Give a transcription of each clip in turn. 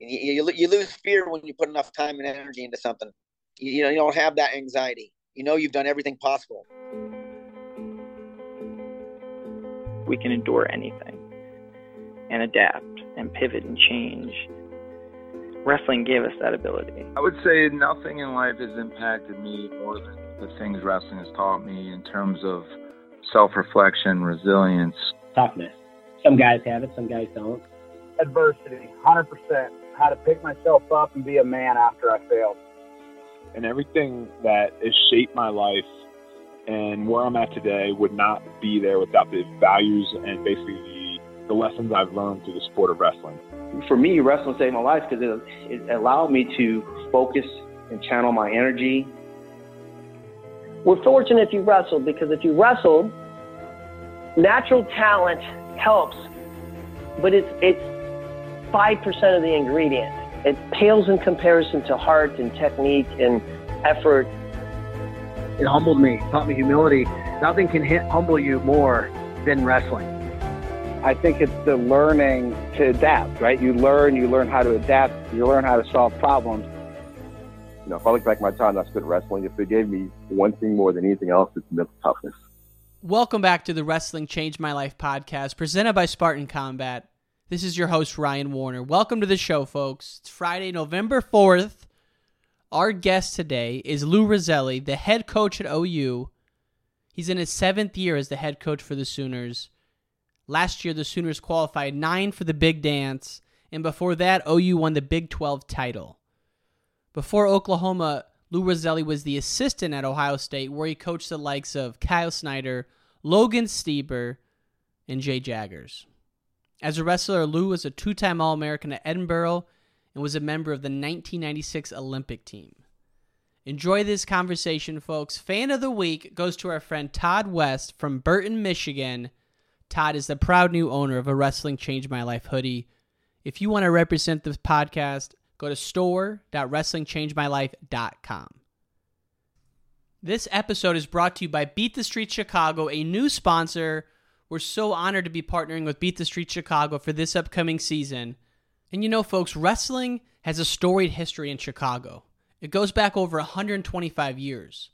You, you, you lose fear when you put enough time and energy into something. You, you know, you don't have that anxiety. You know, you've done everything possible. We can endure anything and adapt and pivot and change. Wrestling gave us that ability. I would say nothing in life has impacted me more than the things wrestling has taught me in terms of self reflection, resilience, toughness. Some guys have it, some guys don't. Adversity, 100%. How to pick myself up and be a man after I failed. And everything that has shaped my life and where I'm at today would not be there without the values and basically the, the lessons I've learned through the sport of wrestling. For me, wrestling saved my life because it, it allowed me to focus and channel my energy. We're fortunate if you wrestled because if you wrestled, natural talent helps, but it's it's five percent of the ingredient. It pales in comparison to heart and technique and effort. It humbled me, taught me humility. Nothing can hit, humble you more than wrestling. I think it's the learning to adapt, right? You learn, you learn how to adapt, you learn how to solve problems. You know, if I look back at my time I spent wrestling, if it gave me one thing more than anything else, it's mental toughness. Welcome back to the Wrestling Changed My Life podcast presented by Spartan Combat. This is your host, Ryan Warner. Welcome to the show, folks. It's Friday, November 4th. Our guest today is Lou Rosselli, the head coach at OU. He's in his seventh year as the head coach for the Sooners. Last year, the Sooners qualified nine for the big dance, and before that, OU won the Big 12 title. Before Oklahoma, Lou Rosselli was the assistant at Ohio State, where he coached the likes of Kyle Snyder, Logan Stieber, and J Jaggers. As a wrestler, Lou was a two time All American at Edinboro and was a member of the 1996 Olympic team. Enjoy this conversation, folks. Fan of the week goes to our friend Todd West from Burton, Michigan. Todd is the proud new owner of a Wrestling Change My Life hoodie. If you want to represent this podcast, go to store.wrestlingchangemylife.com. This episode is brought to you by Beat the Street Chicago, a new sponsor. We're so honored to be partnering with Beat the Street Chicago for this upcoming season. And you know, folks, wrestling has a storied history in Chicago. It goes back over 125 years.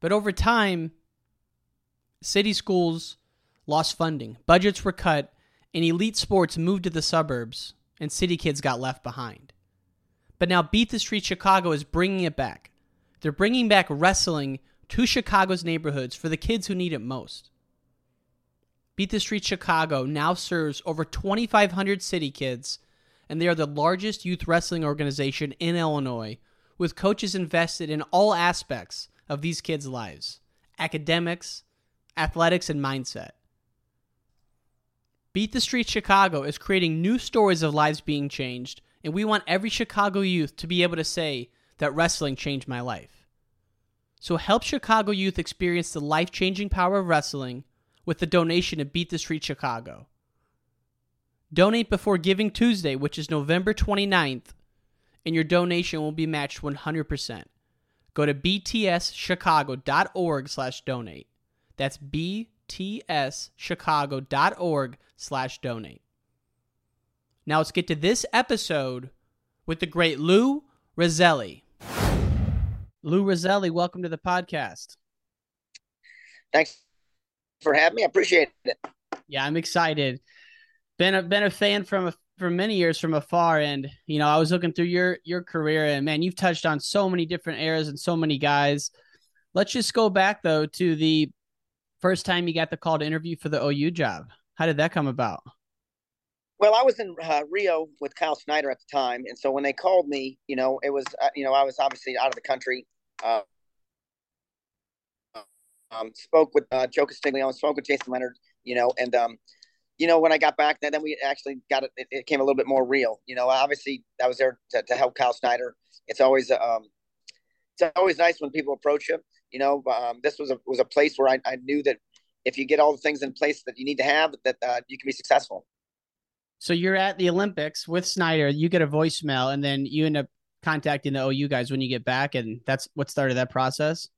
But over time, city schools lost funding, budgets were cut, and elite sports moved to the suburbs, and city kids got left behind. But now Beat the Street Chicago is bringing it back. They're bringing back wrestling to Chicago's neighborhoods for the kids who need it most. Beat the Street Chicago now serves over 2,500 city kids, and they are the largest youth wrestling organization in Illinois, with coaches invested in all aspects of these kids' lives academics, athletics, and mindset. Beat the Street Chicago is creating new stories of lives being changed and we want every Chicago youth to be able to say that wrestling changed my life. So help Chicago youth experience the life changing power of wrestling with the donation to Beat the Street Chicago. Donate before Giving Tuesday, which is November 29th, and your donation will be matched 100%. Go to btschicago.org slash donate. That's btschicago.org slash donate. Now let's get to this episode with the great Lou Rosselli. Lou Rosselli, welcome to the podcast. Thanks for having me. I appreciate it. Yeah, I'm excited. Been a been a fan from a, for many years from afar, and you know I was looking through your your career, and man, you've touched on so many different eras and so many guys. Let's just go back though to the first time you got the call to interview for the OU job. How did that come about? Well, I was in uh, Rio with Kyle Snyder at the time, and so when they called me, you know, it was uh, you know I was obviously out of the country. Uh, um, spoke with uh, Joe Castiglione, spoke with Jason Leonard, you know, and um, you know when I got back, then then we actually got it. It, it came a little bit more real. You know, obviously I was there to, to help Kyle Snyder. It's always um, it's always nice when people approach you. You know, um, this was a was a place where I, I knew that if you get all the things in place that you need to have, that uh, you can be successful. So you're at the Olympics with Snyder. You get a voicemail, and then you end up contacting the OU guys when you get back, and that's what started that process.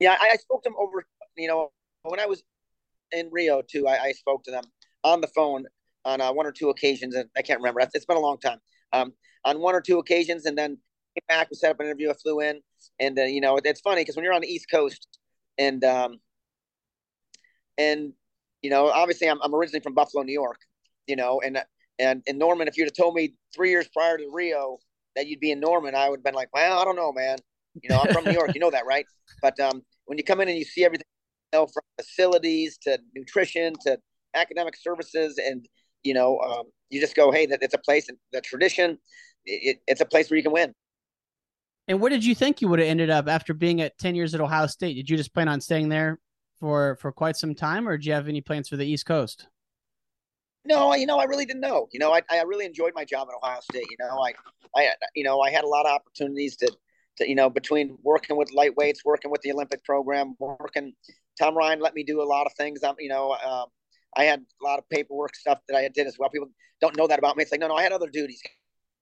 Yeah, I, I spoke to them over. You know, when I was in Rio too, I, I spoke to them on the phone. on uh, one or two occasions, and I can't remember. It's been a long time. Um, on one or two occasions, and then came back, we set up an interview, I flew in, and uh, you know it's funny because when you're on the East Coast, and um, and you know obviously I'm, I'm originally from Buffalo, New York, you know, and and in Norman, if you'd have told me three years prior to Rio that you'd be in Norman, I would have been like, well, I don't know, man. You know, I'm from New York, you know that, right? But um, when you come in and you see everything, you know, from facilities to nutrition to academic services, and you know, um, you just go, hey, that it's a place, the tradition, it, it's a place where you can win. And where did you think you would have ended up after being at ten years at Ohio State? Did you just plan on staying there for for quite some time, or do you have any plans for the East Coast? No, you know, I really didn't know. You know, I, I really enjoyed my job at Ohio State. You know, I, I, you know, I had a lot of opportunities to, to, you know, between working with lightweights, working with the Olympic program, working. Tom Ryan let me do a lot of things. I'm, you know, um, I had a lot of paperwork stuff that I did as well. People don't know that about me. It's like, no, no, I had other duties.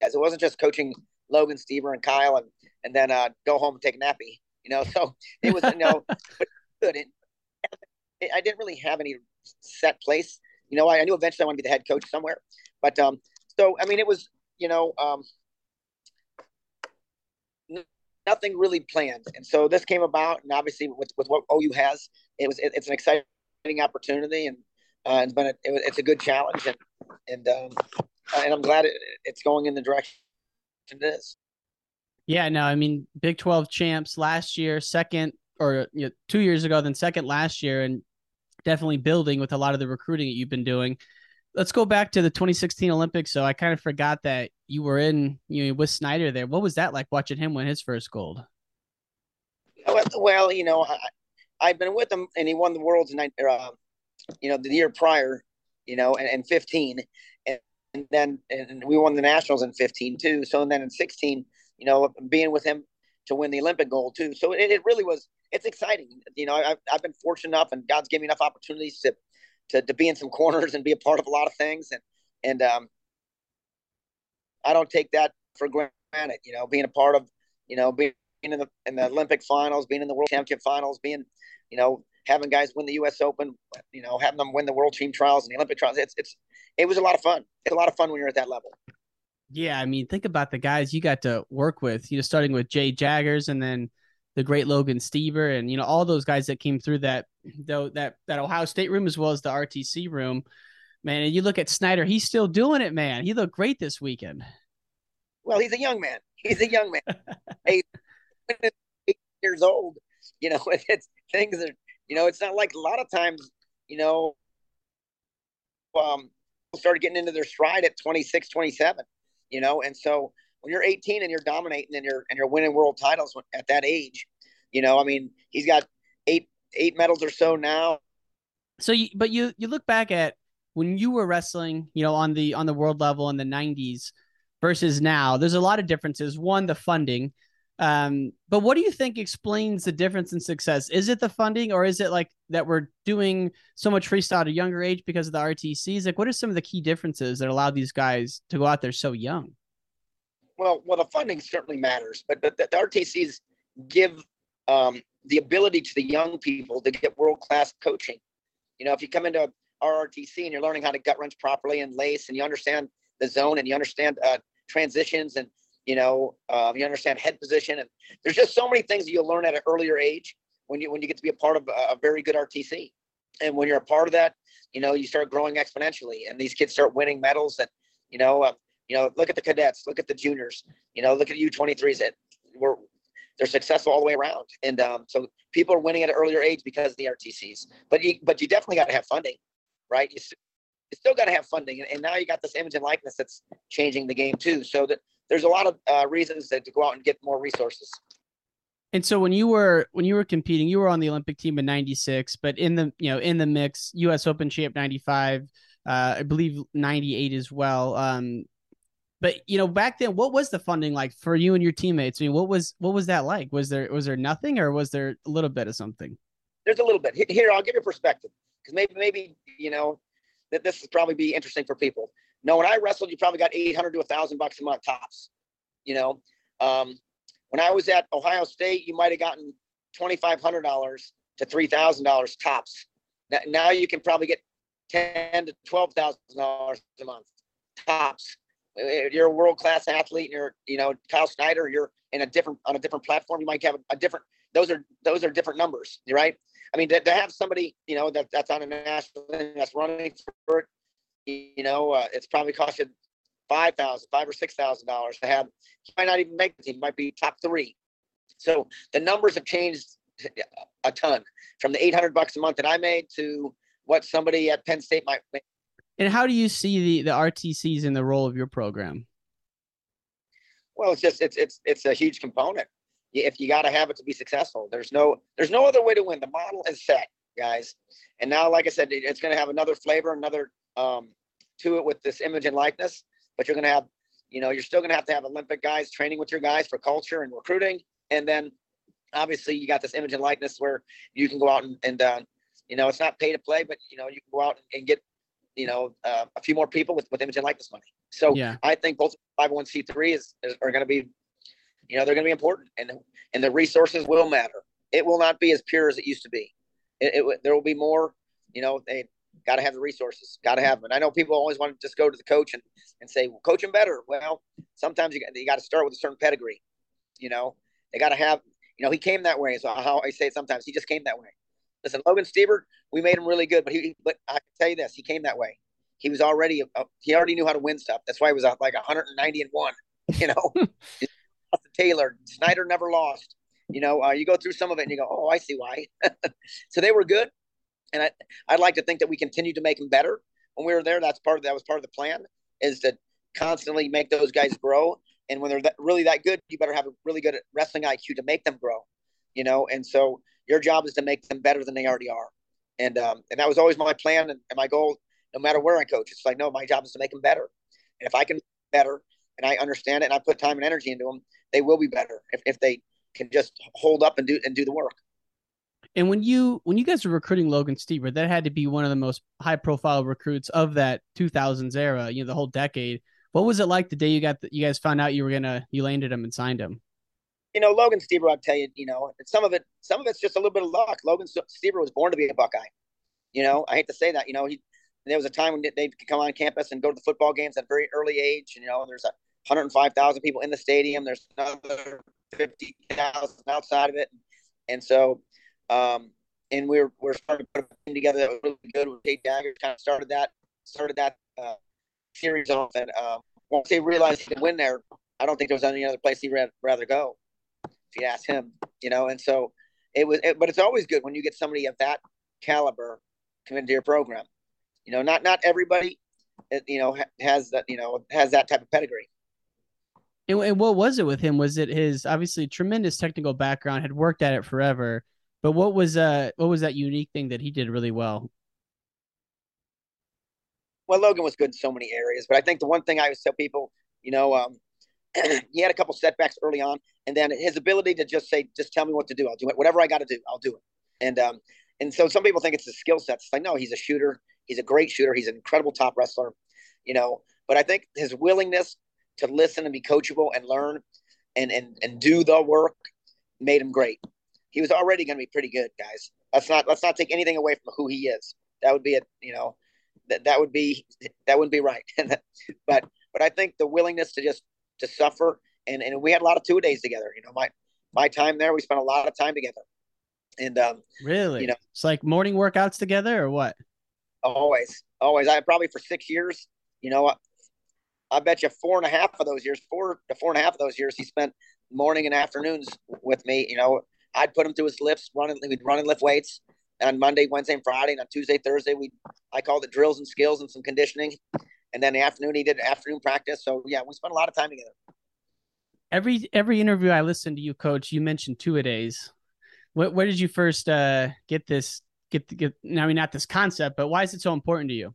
As it wasn't just coaching Logan, Stieber, and Kyle, and and then uh, go home and take a nappy. You know, so it was, you know, good. I didn't really have any set place you know, I, I knew eventually I want to be the head coach somewhere. But um, so I mean, it was you know um, nothing really planned, and so this came about, and obviously with, with what OU has, it was it, it's an exciting opportunity, and uh, it's been a, it, it's a good challenge, and and um, and I'm glad it, it's going in the direction it is. Yeah, no, I mean Big Twelve champs last year, second or you know, two years ago, then second last year, and definitely building with a lot of the recruiting that you've been doing. Let's go back to the 2016 Olympics. So I kind of forgot that you were in you know with Snyder there. What was that like watching him win his first gold? Well, you know, I, have been with him, and he won the worlds in uh, you know the year prior, you know, and, and 15, and, and then and we won the nationals in 15 too. So and then in 16, you know, being with him to win the Olympic gold too. So it, it really was it's exciting. You know, I've, I've been fortunate enough, and God's given me enough opportunities to, to to be in some corners and be a part of a lot of things, and and um, I don't take that for granted. You know, being a part of, you know, being in the in the Olympic finals, being in the World Championship finals, being, you know, having guys win the U.S. Open, you know, having them win the World Team Trials and the Olympic Trials. It's it's it was a lot of fun. It's a lot of fun when you're at that level. Yeah, I mean, think about the guys you got to work with. You know, starting with J Jaggers, and then the great Logan Stieber, and you know all those guys that came through that though that that Ohio State room as well as the RTC room, man. And you look at Snyder, he's still doing it, man. He looked great this weekend. Well, he's a young man. He's a young man. eight, eight years old. You know, it's things are. You know, it's not like a lot of times. You know, um, started getting into their stride at 26, 27. You know, and so when you're 18 and you're dominating and you're and you're winning world titles at that age, you know, I mean, he's got eight eight medals or so now. So, you, but you you look back at when you were wrestling, you know, on the on the world level in the 90s versus now. There's a lot of differences. One, the funding. Um, but what do you think explains the difference in success? Is it the funding, or is it like that we're doing so much freestyle at a younger age because of the RTCs? Like, what are some of the key differences that allow these guys to go out there so young? Well, well, the funding certainly matters, but the, the RTCs give um, the ability to the young people to get world class coaching. You know, if you come into RRTC and you're learning how to gut wrench properly and lace, and you understand the zone and you understand uh, transitions and you know um, you understand head position, and there's just so many things that you'll learn at an earlier age when you when you get to be a part of a, a very good RTC. And when you're a part of that, you know you start growing exponentially, and these kids start winning medals. And you know, uh, you know, look at the cadets, look at the juniors, you know, look at U23s that were they're successful all the way around. And um, so people are winning at an earlier age because of the RTCs. But you but you definitely got to have funding, right? You, you still got to have funding, and, and, now you got this image and likeness that's changing the game too. So that there's a lot of uh, reasons to, to go out and get more resources. And so when you were when you were competing, you were on the Olympic team in '96, but in the you know in the mix, U.S. Open champ '95, uh, I believe '98 as well. Um, but you know, back then, what was the funding like for you and your teammates? I mean, what was what was that like? Was there was there nothing, or was there a little bit of something? There's a little bit here. I'll give you perspective because maybe maybe you know that this would probably be interesting for people. No, when I wrestled, you probably got 800 to a thousand bucks a month tops. You know, um, when I was at Ohio State, you might have gotten twenty five hundred dollars to three thousand dollars tops. Now, now you can probably get ten to twelve thousand dollars a month tops. You're a world class athlete, and you're you know Kyle Snyder. You're in a different on a different platform. You might have a, different. Those are those are different numbers, right? I mean, to, to have somebody you know that that's on a national that's running for it, you know, uh, it's probably cost you five thousand, five or six thousand dollars to have. He might not even make the team. Might be top three. So the numbers have changed a ton from the 800 bucks a month that I made to what somebody at Penn State might make. And how do you see the the RTCs in the role of your program? Well, it's just it's it's it's a huge component. If you got to have it to be successful, there's no there's no other way to win. The model is set, guys. And now, like I said, it's going to have another flavor, another um, to it with this image and likeness. But you're going to have, you know, you're still going to have to have Olympic guys training with your guys for culture and recruiting, and then obviously you got this image and likeness where you can go out and, and uh, you know, it's not pay to play, but you know, you can go out and get, you know, uh, a few more people with, with image and likeness money. So yeah. I think both 501c3 is, is are going to be, you know, they're going to be important, and and the resources will matter. It will not be as pure as it used to be. It, it there will be more. You know, they got to have the resources, got to have them. And I know people always want to just go to the coach and, and say, well, coach him better. Well, sometimes you got, you got to start with a certain pedigree. You know, they got to have you know, he came that way. So how I say it sometimes, he just came that way. Listen, Logan Stieber, we made him really good, but he, but I can tell you this, he came that way. He was already, uh, he already knew how to win stuff. That's why he was like 190 and one. You know, Taylor, Snyder never lost. You know, uh, you go through some of it and you go, oh, I see why. so they were good, and I, I'd like to think that we continue to make them better. When we were there, that's part of that was part of the plan is to constantly make those guys grow and when they're that, really that good, you better have a really good wrestling IQ to make them grow, you know. And so your job is to make them better than they already are. And um, and that was always my plan and, and my goal. No matter where I coach, it's like no, my job is to make them better. And if I can better and I understand it and I put time and energy into them, they will be better if, if they can just hold up and do and do the work. And when you when you guys were recruiting Logan Stieber, that had to be one of the most high profile recruits of that 2000s era, you know, the whole decade. What was it like the day you got the, you guys found out you were gonna you landed him and signed him? You know, Logan Stieber, I'll tell you, you know, some of it, some of it's just a little bit of luck. Logan Stieber was born to be a Buckeye. You know, I hate to say that. You know, he there was a time when they could come on campus and go to the football games at a very early age. And, you know, there's a 105,000 people in the stadium. There's another 50,000 outside of it. And so, um, and we we're, we're starting to put a team together that was really good with Tate Dagger. Kind of started that, started that uh, series off. And um, once they realized he could win there, I don't think there was any other place he'd rather go. If you ask him, you know, and so it was. It, but it's always good when you get somebody of that caliber come into your program. You know, not not everybody, you know, has that you know has that type of pedigree. And, and what was it with him? Was it his obviously tremendous technical background? Had worked at it forever, but what was uh what was that unique thing that he did really well? well, Logan was good in so many areas, but I think the one thing I always tell people, you know, um, he had a couple setbacks early on, and then his ability to just say, "Just tell me what to do. I'll do it. Whatever I got to do, I'll do it." And um, and so some people think it's a skill set. It's like no, he's a shooter. He's a great shooter. He's an incredible top wrestler, you know. But I think his willingness to listen and be coachable and learn and and and do the work made him great. He was already going to be pretty good, guys. Let's not let's not take anything away from who he is. That would be a you know that that would be that wouldn't be right. but but I think the willingness to just to suffer and and we had a lot of two days together. You know, my my time there, we spent a lot of time together. And um, really, you know, it's like morning workouts together or what? Always, always. I probably for six years. You know, I, I bet you four and a half of those years, four to four and a half of those years, he spent morning and afternoons with me. You know, I'd put him through his lifts, running. We'd run and lift weights on Monday, Wednesday, and Friday. And on Tuesday, Thursday, we I called it drills and skills and some conditioning. And then the afternoon, he did afternoon practice. So yeah, we spent a lot of time together. Every every interview I listened to you, Coach, you mentioned two a days. Where, where did you first uh, get this? Get get? Now? I mean, not this concept, but why is it so important to you?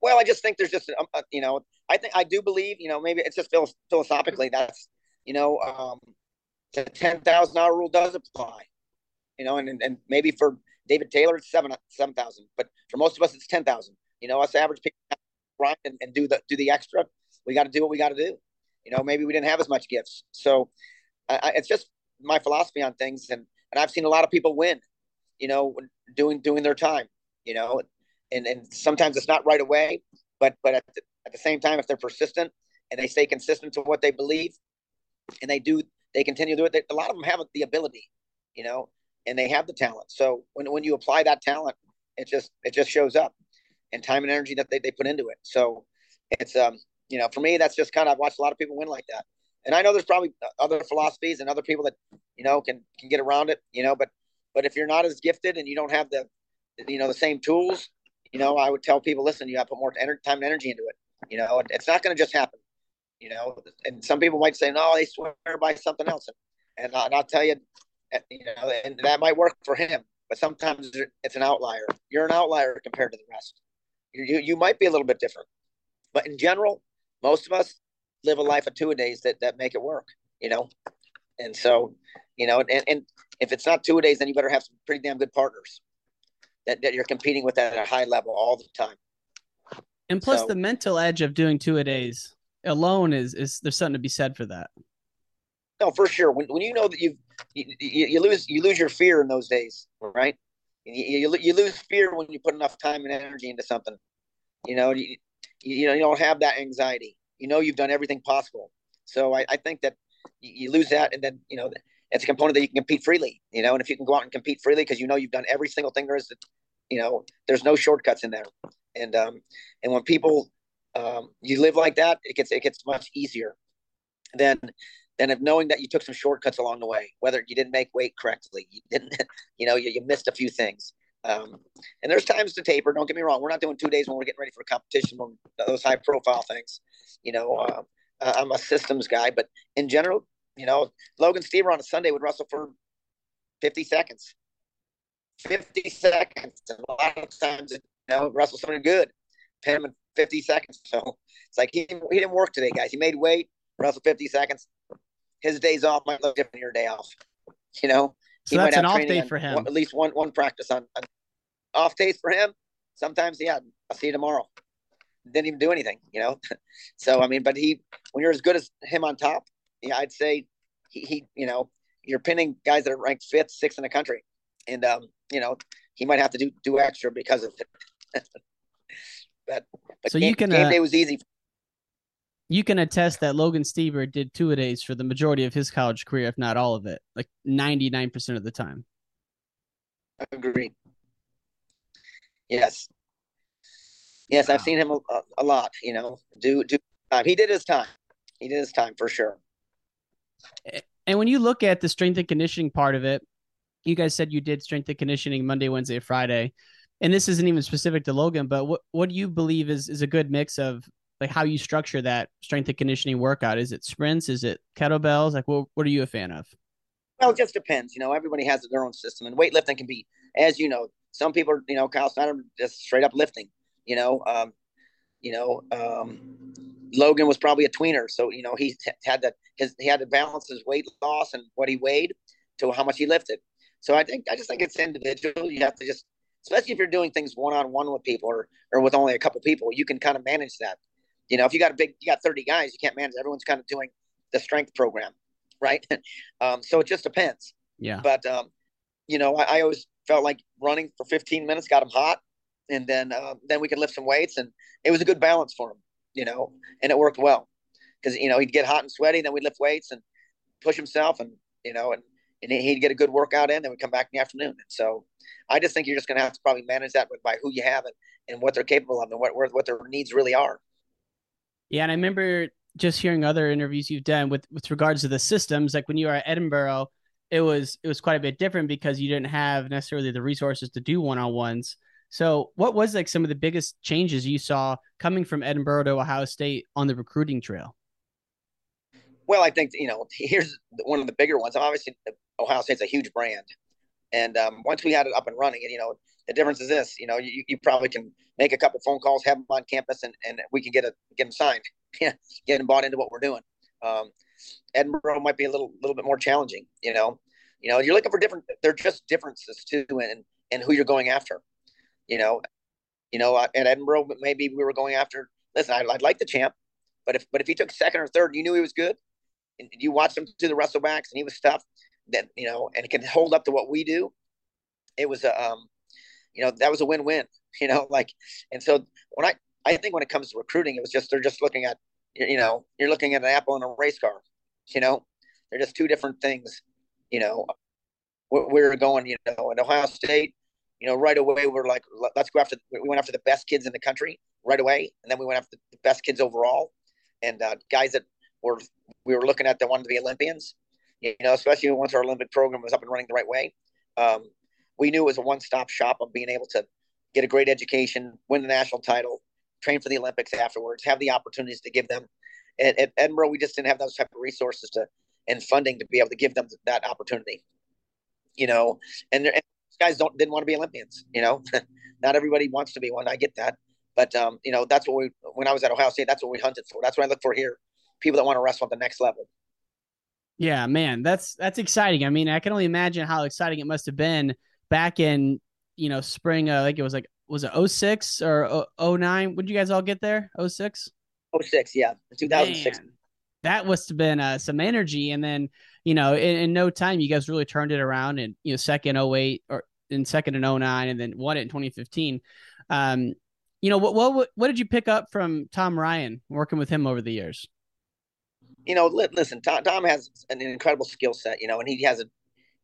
Well, I just think there's just a, a, you know, I think I do believe you know maybe it's just philosophically that's you know um, the ten thousand hour rule does apply you know, and, and maybe for David Taylor, it's seven, 7,000, but for most of us, it's 10,000, you know, us average people grind and, and do the, do the extra. We got to do what we got to do. You know, maybe we didn't have as much gifts. So I, it's just my philosophy on things. And, and I've seen a lot of people win, you know, doing, doing their time, you know, and and sometimes it's not right away, but but at the, at the same time, if they're persistent and they stay consistent to what they believe, and they do, they continue to do it. They, a lot of them have the ability, you know, and they have the talent. So when when you apply that talent, it just it just shows up, and time and energy that they, they put into it. So it's um you know for me that's just kind of I've watched a lot of people win like that, and I know there's probably other philosophies and other people that you know can can get around it, you know, but but if you're not as gifted and you don't have the you know the same tools, you know, I would tell people, listen, you have to put more time and energy into it. You know, it's not going to just happen. You know, and some people might say, no, they swear by something else, and, and, I'll, tell you, eh, you know, and that might work for him, but sometimes it's an outlier. You're an outlier compared to the rest. You, you, might be a little bit different, but in general, most of us live a life of two a days that that make it work. You know, and so, you know, and, and if it's not two a days, then you better have some pretty damn good partners that, that you're competing with at a high level all the time. And plus So- the mental edge of doing two a days alone is is there's something to be said for that. No, for sure. When, when you know that you've, you, you, you lose you lose your fear in those days, right? You, you, you lose fear when you put enough time and energy into something. You know, you, you know you don't have that anxiety. You know you've done everything possible. So I, I think that you, lose that, and then you know it's a component that you can compete freely. You know, and if you can go out and compete freely because you know you've done every single thing there is, to, you know, there's no shortcuts in there. And um, and when people um, you live like that, it gets it gets much easier than than of knowing that you took some shortcuts along the way. Whether you didn't make weight correctly, you didn't, you know, you, you missed a few things. Um, and there's times to taper. Don't get me wrong. We're not doing two days when we're getting ready for a competition, when those high profile things. You know, uh, I'm a systems guy, but in general, you know, Logan Stieber on a Sunday would wrestle for 50 seconds. 50 seconds. And a lot of times, you know, wrestle something good, pin him in 50 seconds. So it's like he, he didn't work today, guys. He made weight, wrestled 50 seconds. His days off might look different than your day off. You know, So that's an off day for him. one- at least one one practice on, on off days for him. Sometimes, yeah, I'll see you tomorrow. Didn't even do anything, you know. so I mean, but he, when you're as good as him on top, yeah, I'd say he, he you know, you're pinning guys that are ranked fifth, sixth in the country, and um, you know, he might have to do do extra because of it. but, but So game, you can, game uh, day was easy. You can attest that Logan Stieber did two a days for the majority of his college career, if not all of it, like ninety nine percent of the time. I agree. Yes. Yes, I've seen him a, a lot. You know, do do time. He did his time. He did his time for sure. And when you look at the strength and conditioning part of it, you guys said you did strength and conditioning Monday, Wednesday, Friday. And this isn't even specific to Logan, but what, what do you believe is, is a good mix of like how you structure that strength and conditioning workout? Is it sprints? Is it kettlebells? Like what, what are you a fan of? Well, it just depends. You know, everybody has their own system, and weightlifting can be, as you know, some people, you know, Kyle Snyder just straight up lifting. You know, um, you know, um, Logan was probably a tweener, so you know he had to his he had to balance his weight loss and what he weighed to how much he lifted. So I think I just think it's individual. You have to just, especially if you're doing things one on one with people or or with only a couple people, you can kind of manage that. You know, if you got a big, you got 30 guys, you can't manage. Everyone's kind of doing the strength program, right? um, so it just depends. Yeah. But um, you know, I, I always felt like running for 15 minutes got him hot, and then uh, then we could lift some weights, and it was a good balance for him. You know, and it worked well because you know he'd get hot and sweaty, and then we'd lift weights and push himself, and you know, and and he'd get a good workout in, then we'd come back in the afternoon. And so I just think you're just going to have to probably manage that by who you have and, and what they're capable of and what what their needs really are. Yeah, and I remember just hearing other interviews you've done with with regards to the systems. Like when you were at Edinboro, it was it was quite a bit different because you didn't have necessarily the resources to do one on ones. So, what was like some of the biggest changes you saw coming from Edinboro to Ohio State on the recruiting trail? Well, I think you know here's one of the bigger ones. Obviously, Ohio State's a huge brand, and um, once we had it up and running, and you know, the difference is this: you know, you, you probably can make a couple phone calls, have them on campus, and, and we can get a get them signed, get them bought into what we're doing. Um, Edinboro might be a little little bit more challenging, you know. You know, you're looking for different. They're just differences too, and and who you're going after. You know, you know, at Edinboro, maybe we were going after. Listen, I, I'd like the champ, but if but if he took second or third, you knew he was good, and you watched him do the wrestlebacks, and he was tough. Then you know, and he can hold up to what we do. It was a, um, you know, that was a win-win. you know, like, and so when I, I think when it comes to recruiting, it was just, they're just looking at, you know, you're looking at an apple and a race car, you know, they're just two different things, you know, we are going, you know, in Ohio State, you know, right away we're like, let's go after. We went after the best kids in the country right away, and then we went after the best kids overall, and uh, guys that were we were looking at that wanted to be Olympians. You know, especially once our Olympic program was up and running the right way, um, we knew it was a one-stop shop of being able to get a great education, win the national title, train for the Olympics afterwards, have the opportunities to give them. At, at Edinboro, we just didn't have those type of resources to and funding to be able to give them that opportunity. You know, and, and guys don't didn't want to be Olympians. You know, not everybody wants to be one. I get that, but um, you know, that's what we when I was at Ohio State, that's what we hunted for. That's what I look for here. People that want to wrestle at the next level. Yeah, man, that's that's exciting. I mean, I can only imagine how exciting it must have been back in you know spring. Uh, like it was like was it 06 or 09? When did you guys all get there? 06? 06, yeah, 2006. Man, that must have been uh, some energy, and then you know, in, in, no time, you guys really turned it around and, you know, second 08 or in second and 09 and then won it in 2015. Um, you know, what, what, what did you pick up from Tom Ryan working with him over the years? You know, listen, Tom, Tom has an incredible skill set, you know, and he has a,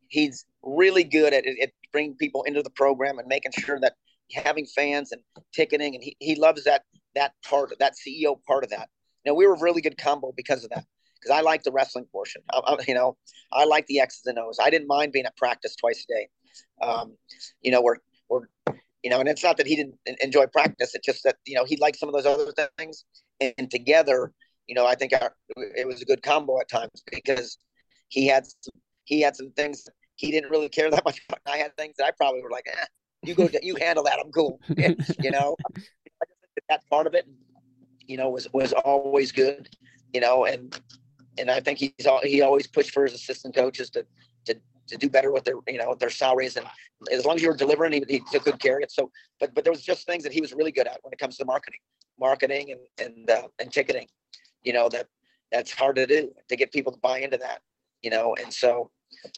he's really good at, at bringing people into the program and making sure that having fans and ticketing. And he, he loves that, that part that CEO part of that. You know, we were a really good combo because of that because I like the wrestling portion. I, I, you know, I like the X's and O's. I didn't mind being at practice twice a day. Um, you know, we're we're you know, and it's not that he didn't enjoy practice. It's just that you know he liked some of those other things, and together, you know, I think our, it was a good combo at times because he had some, he had some things he didn't really care that much. I had things that I probably were like, eh, you go, you handle that. I'm cool. you know, that part of it, you know, was was always good. You know, and and I think he's all, he always pushed for his assistant coaches to to to do better with their you know their salaries and as long as you were delivering, he, he took good care of it. So, but but there was just things that he was really good at when it comes to marketing, marketing and and uh, and ticketing. You know that that's hard to do to get people to buy into that. You know, and so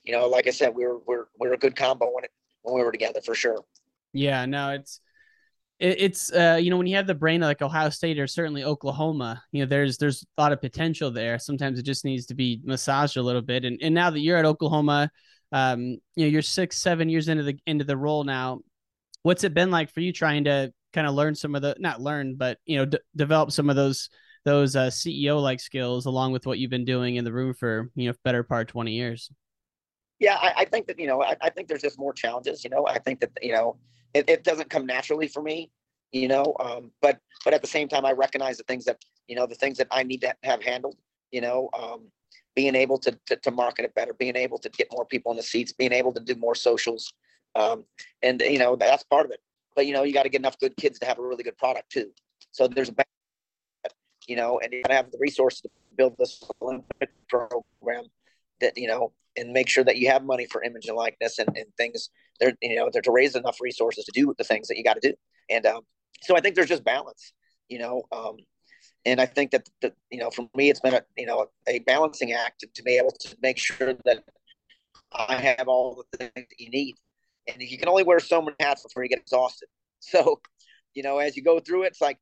you know, like I said, we were we're we're a good combo when it when we were together for sure. Yeah, no, it's it's uh you know when you have the brain like Ohio State or certainly Oklahoma, you know there's there's a lot of potential there. Sometimes it just needs to be massaged a little bit. And and now that you're at Oklahoma, um you know you're six seven years into the into the role now. What's it been like for you trying to kind of learn some of the not learn but you know d- develop some of those those uh, CEO like skills along with what you've been doing in the room for you know better part twenty years. Yeah, I, I think that you know I, I think there's just more challenges. You know, I think that you know it, it doesn't come naturally for me you know um, but but at the same time i recognize the things that you know the things that i need to have handled you know um, being able to, to, to market it better being able to get more people in the seats being able to do more socials um, and you know that's part of it but you know you got to get enough good kids to have a really good product too so there's a you know and you got to have the resources to build this olympic program that you know and make sure that you have money for image and likeness and, and things there you know there to raise enough resources to do the things that you got to do. And um, so i think there's just balance you know um, and i think that you know for me it's been a you know a balancing act to, to be able to make sure that i have all the things that you need. And you can only wear so many hats before you get exhausted. So you know as you go through it it's like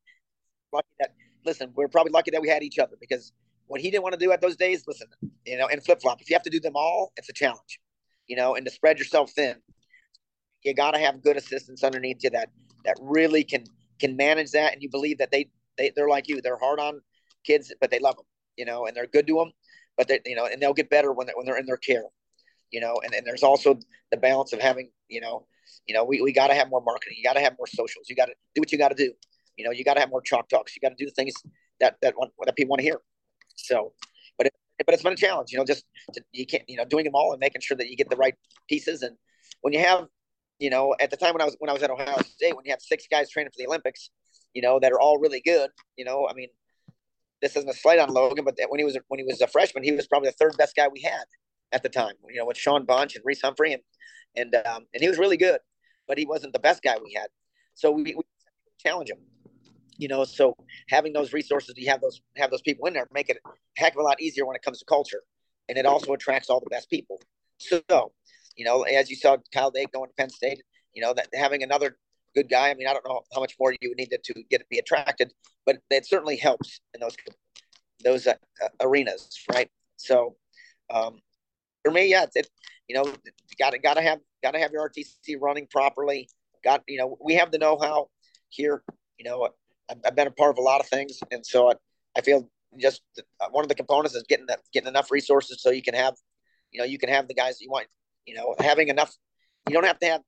lucky that listen we're probably lucky that we had each other because what he didn't want to do at those days, listen, you know, and flip flop. If you have to do them all, it's a challenge, you know, and to spread yourself thin, you got to have good assistants underneath you that that really can can manage that, and you believe that they they they're like you, they're hard on kids, but they love them, you know, and they're good to them, but they you know, and they'll get better when they when they're in their care, you know, and and there's also the balance of having, you know, you know, we, we got to have more marketing, you got to have more socials, you got to do what you got to do, you know, you got to have more chalk talks, you got to do the things that that want, that people want to hear. So, but it, but it's been a challenge, you know, just to, you can't, you know, doing them all and making sure that you get the right pieces. And when you have, you know, at the time when I was when I was at Ohio State, when you have six guys training for the Olympics, you know, that are all really good, you know, I mean, this isn't a slight on Logan, but when he was when he was a freshman, he was probably the third best guy we had at the time. You know, with Sean Bunch and Reece Humphrey, and and um, and he was really good, but he wasn't the best guy we had. So we, we challenge him you know so having those resources you have those have those people in there make it a heck of a lot easier when it comes to culture and it also attracts all the best people so you know as you saw Kyle Dake going to penn state you know that having another good guy. I mean, I don't know how much more you would need to, to get be attracted, but it certainly helps in those those uh, uh, arenas, right? So, um, for me, yeah, it's, it, you know, got to got to have got to have your RTC running properly. Got you know, we have the know how here. You know, I've, been a part of a lot of things, and so I, I feel just uh, one of the components is getting that getting enough resources so you can have, you know, you can have the guys you want. You know, having enough. You don't have to have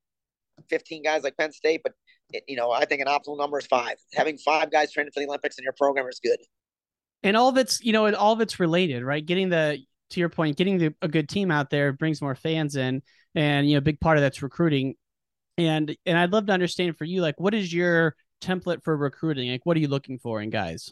15 guys like Penn State, but it, you know, I think an optimal number is five. Having five guys training for the Olympics in your program is good. And all of it's, you know, and all of it's related, right? Getting the, to your point, getting the, a good team out there brings more fans in, and you know, a big part of that's recruiting. And and I'd love to understand for you, like, what is your template for recruiting? Like, what are you looking for in guys?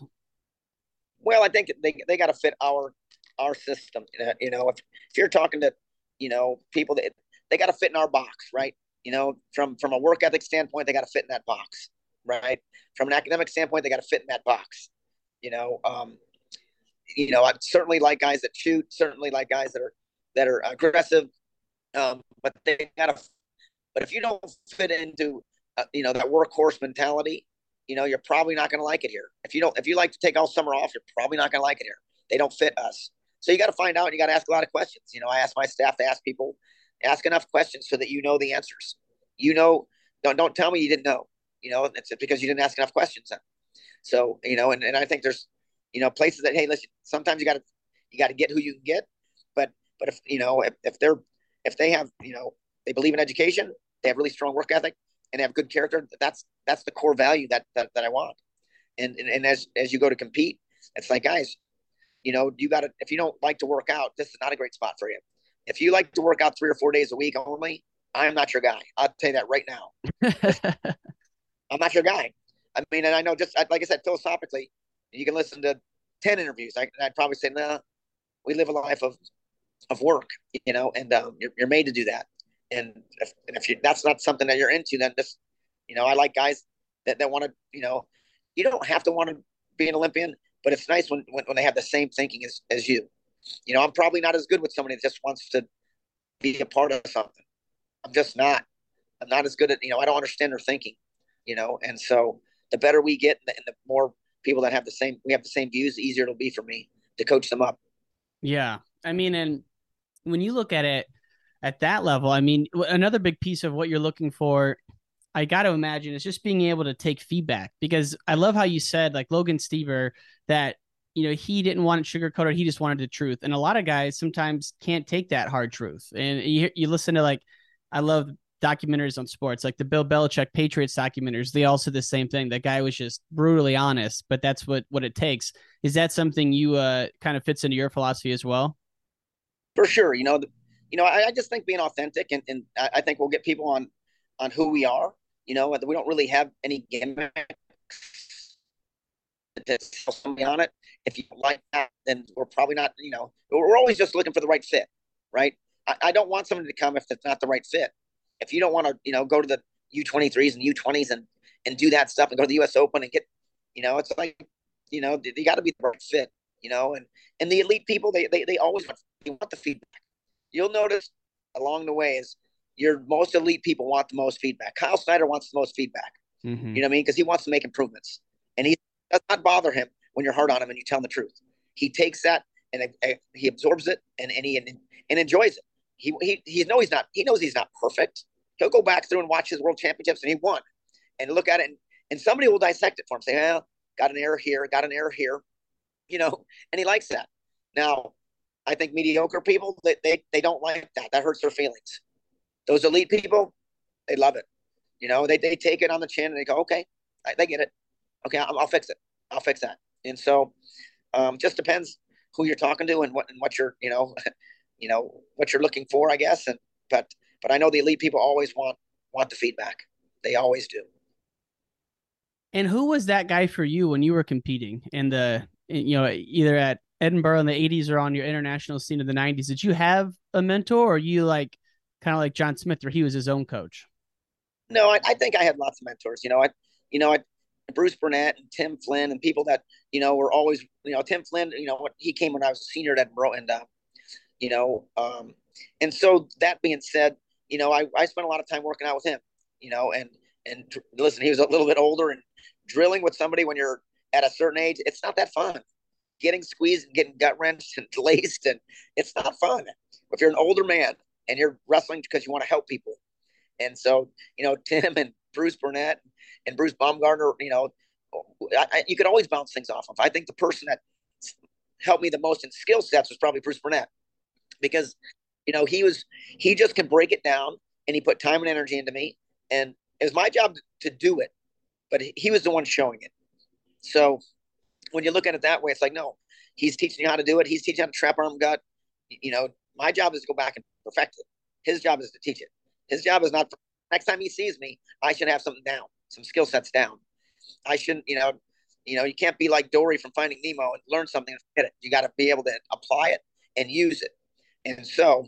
Well, I think they they got to fit our our system. You know, if if you're talking to, you know, people that they got to fit in our box, right? You know, from from a work ethic standpoint, they got to fit in that box, right? From an academic standpoint, they got to fit in that box. You know, um, you know, I certainly like guys that shoot, certainly like guys that are that are aggressive, um, but they got to. But if you don't fit into, uh, you know, that workhorse mentality, you know, you're probably not going to like it here. If you don't, if you like to take all summer off, you're probably not going to like it here. They don't fit us. So you got to find out. You got to ask a lot of questions. You know, I ask my staff to ask people ask enough questions so that you know the answers. You know, don't don't tell me you didn't know. You know, it's because you didn't ask enough questions. Then. So you know, and, and I think there's you know places that hey, listen, sometimes you got to you got to get who you can get, but but if you know if, if they're if they have you know they believe in education, they have really strong work ethic, and have good character. That's that's the core value that that, that I want. And, and and as as you go to compete, it's like guys, you know, you got to if you don't like to work out, this is not a great spot for you. If you like to work out three or four days a week only, I'm not your guy. I'll tell you that right now. I'm not your guy. I mean, and I know just like I said, philosophically, you can listen to 10 interviews. I, would probably say, no, nah, we live a life of, of work, you know, and um, you're, you're made to do that. And if, and if you, that's not something that you're into, then just, you know, I like guys that, that want to, you know, you don't have to want to be an Olympian, but it's nice when, when, when they have the same thinking as, as you. You know, I'm probably not as good with somebody that just wants to be a part of something. I'm just not. I'm not as good at, you know, I don't understand their thinking, you know, and so the better we get and the more people that have the same, we have the same views, the easier it'll be for me to coach them up. Yeah. I mean, and when you look at it at that level, I mean, another big piece of what you're looking for, I got to imagine is just being able to take feedback because I love how you said, like Logan Stieber, that you know, he didn't want it sugarcoated. He just wanted the truth. And a lot of guys sometimes can't take that hard truth. And you, you listen to like, I love documentaries on sports, like the Bill Belichick Patriots documentaries. They all said the same thing. That guy was just brutally honest, but that's what what it takes. Is that something you uh kind of fits into your philosophy as well? For sure. You know, the, you know, I, I, just think being authentic, and, and I think we'll get people on on who we are. You know, we don't really have any gimmicks to sell somebody on it. If you like that, then we're probably not, you know, we're always just looking for the right fit, right? I, I don't want somebody to come if it's not the right fit. If you don't want to, you know, go to the U23s and U20s and, and do that stuff and go to the US Open and get, you know, it's like, you know, you got to be the right fit, you know, and, and the elite people, they, they, they always want, they want the feedback. You'll notice along the way is your most elite people want the most feedback. Kyle Snyder wants the most feedback. Mm-hmm. You know what I mean? Because he wants to make improvements, and he does not bother him when you're hard on him and you tell him the truth. He takes that and he absorbs it and, and he and enjoys it. He he he knows he's not he knows he's not perfect. He'll go back through and watch his world championships and he won, and look at it and, and somebody will dissect it for him. Say, well, got an error here, got an error here, you know, and he likes that. Now, I think mediocre people they they, they don't like that. That hurts their feelings. Those elite people, they love it. You know, they, they take it on the chin and they go, okay, they get it. Okay, I'll, I'll fix it. I'll fix that. And so, um, just depends who you're talking to and what and what you're you know, you know what you're looking for, I guess. And but but I know the elite people always want want the feedback. They always do. And who was that guy for you when you were competing in the you know either at Edinboro in the 80s or on your international scene in the 90s? Did you have a mentor or you like kind of like John Smith where he was his own coach? No, I, I think I had lots of mentors. You know, I you know I Bruce Burnett and Tim Flynn and people that you know were always you know Tim Flynn you know he came when I was a senior at Edinboro and uh, you know um, and so that being said you know I, I spent a lot of time working out with him you know and And listen, he was a little bit older and drilling with somebody when you're at a certain age, it's not that fun. Getting squeezed and getting gut wrenched and laced, and it's not fun. If you're an older man and you're wrestling because you want to help people, and so you know Tim and Bruce Burnett and Bruce Baumgartner, you know, I, I, you could always bounce things off of. I think the person that helped me the most in skill sets was probably Bruce Burnett because you know he was he just can break it down and he put time and energy into me and it was my job to do it but he was the one showing it so when you look at it that way it's like no he's teaching you how to do it he's teaching how to trap arm gut you know my job is to go back and perfect it his job is to teach it his job is not next time he sees me i should have something down some skill sets down i shouldn't you know you know, you can't be like Dory from Finding Nemo and learn something and forget it. You got to be able to apply it and use it. And so,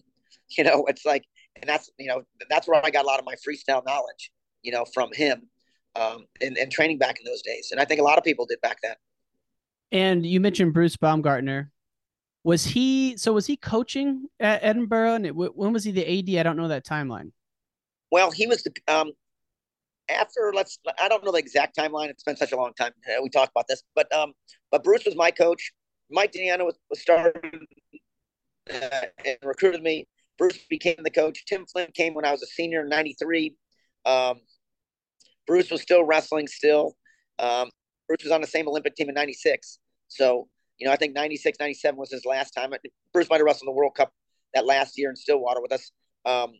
you know, it's like, and that's, you know, that's where I got a lot of my freestyle knowledge, you know, from him um, and, and training back in those days. And I think a lot of people did back then. And you mentioned Bruce Baumgartner. Was he, so was he coaching at Edinboro? And it, when was he the AD? I don't know that timeline. Well, he was the, um, after let's I don't know the exact timeline. It's been such a long time. Uh, we talked about this, but um, but Bruce was my coach. Mike DeAnna was, was started uh, and recruited me. Bruce became the coach. Tim Flynn came when I was a senior in '93. Um, Bruce was still wrestling still. Um, Bruce was on the same Olympic team in '96. So you know, I think 96, 97 was his last time. Bruce might have wrestled the World Cup that last year in Stillwater with us. Um,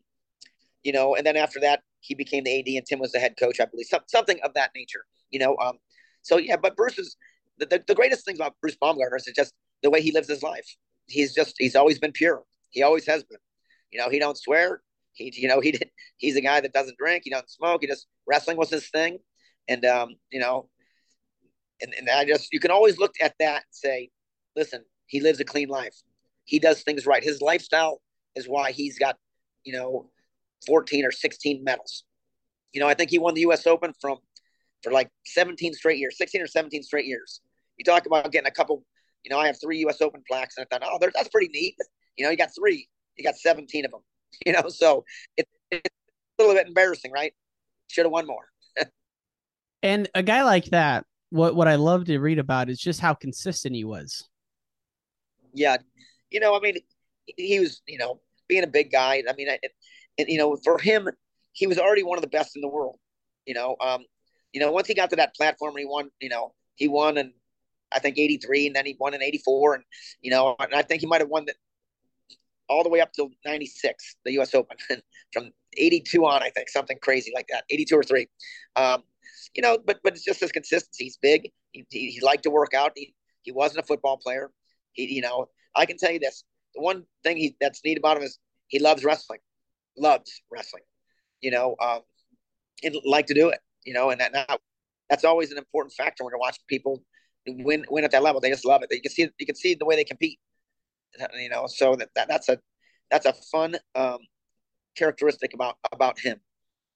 you know, and then after that, he became the AD and Tim was the head coach, I believe, some, something of that nature, you know. Um, so yeah, but Bruce is the, the, the greatest thing about Bruce Baumgartner is just the way he lives his life. He's just he's always been pure. He always has been. You know, he don't swear. He you know he did, he's a guy that doesn't drink. He doesn't smoke. He just wrestling was his thing, and um, you know, and, and I just you can always look at that and say, listen, he lives a clean life. He does things right. His lifestyle is why he's got you know 14 or 16 medals. You know, I think he won the U.S. Open from for like 17 straight years, 16 or 17 straight years. You talk about getting a couple. You know, I have three U.S. Open plaques, and I thought, oh, that's pretty neat. You know, you got three, you got 17 of them. You know, so it, it's a little bit embarrassing, right? Should have won more. and a guy like that, what what I love to read about is just how consistent he was. Yeah, you know, I mean, he was, you know, being a big guy. I mean, it, and you know, for him, he was already one of the best in the world. You know, um, you know, once he got to that platform, and he won. You know, he won and I think '83, and then he won in '84, and you know, and I think he might have won that all the way up till '96, the U.S. Open, from '82 on, I think something crazy like that, '82 or three. Um, you know, but but it's just his consistency. He's big. He, he, he liked to work out. He he wasn't a football player. He you know, I can tell you this: the one thing he that's neat about him is he loves wrestling loves wrestling, you know, um, and like to do it, you know, and that now that's always an important factor when you're watching people win win at that level. They just love it. You can see you can see the way they compete, you know. So that, that that's a that's a fun um, characteristic about about him.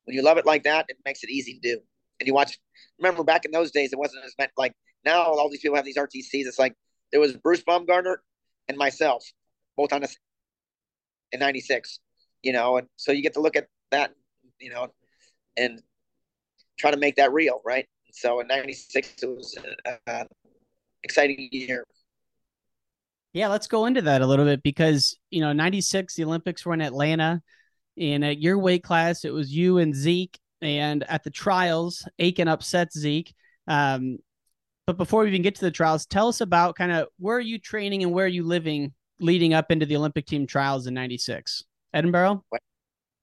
When you love it like that, it makes it easy to do. And you watch. Remember back in those days, it wasn't as meant like now. All these people have these RTCs. It's like there was Bruce Baumgartner and myself, both on the in '96 you know, and so you get to look at that, you know, and try to make that real, right? So in '96, it was an uh, exciting year. Yeah, let's go into that a little bit because you know, '96, the Olympics were in Atlanta, and at your weight class, it was you and Zeke, and at the trials, Aiken upset Zeke. Um, but before we even get to the trials, tell us about kind of where are you training and where are you living leading up into the Olympic team trials in '96. Edinboro?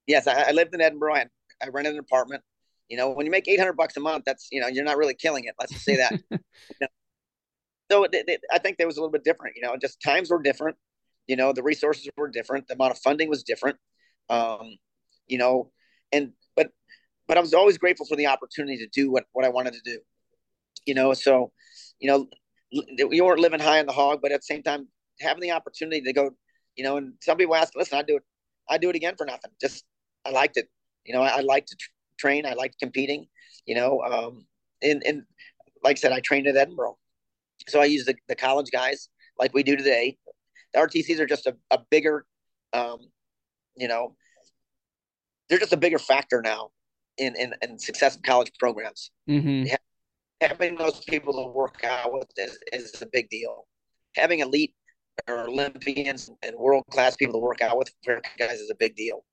Yes, I, I lived in Edinboro. I, I rented an apartment. You know, when you make 800 bucks a month, that's, you know, you're not really killing it. Let's just say that. you know? So it, it, I think that was a little bit different. You know, just times were different. You know, the resources were different. The amount of funding was different. Um, you know, and, but, but I was always grateful for the opportunity to do what, what I wanted to do. You know, so, you know, we weren't living high on the hog, but at the same time, having the opportunity to go, you know, and some people ask, listen, I do it I do it again for nothing. Just I liked it. You know, I, I like to train. I liked competing. You know, um, and and like I said, I trained at Edinboro. so I use the, the college guys like we do today. The RTCs are just a, a bigger, um, you know, they're just a bigger factor now in in, in successive college programs. Mm-hmm. Having those people to work out with is, is a big deal. Having elite or Olympians and world class people to work out with for guys is a big deal,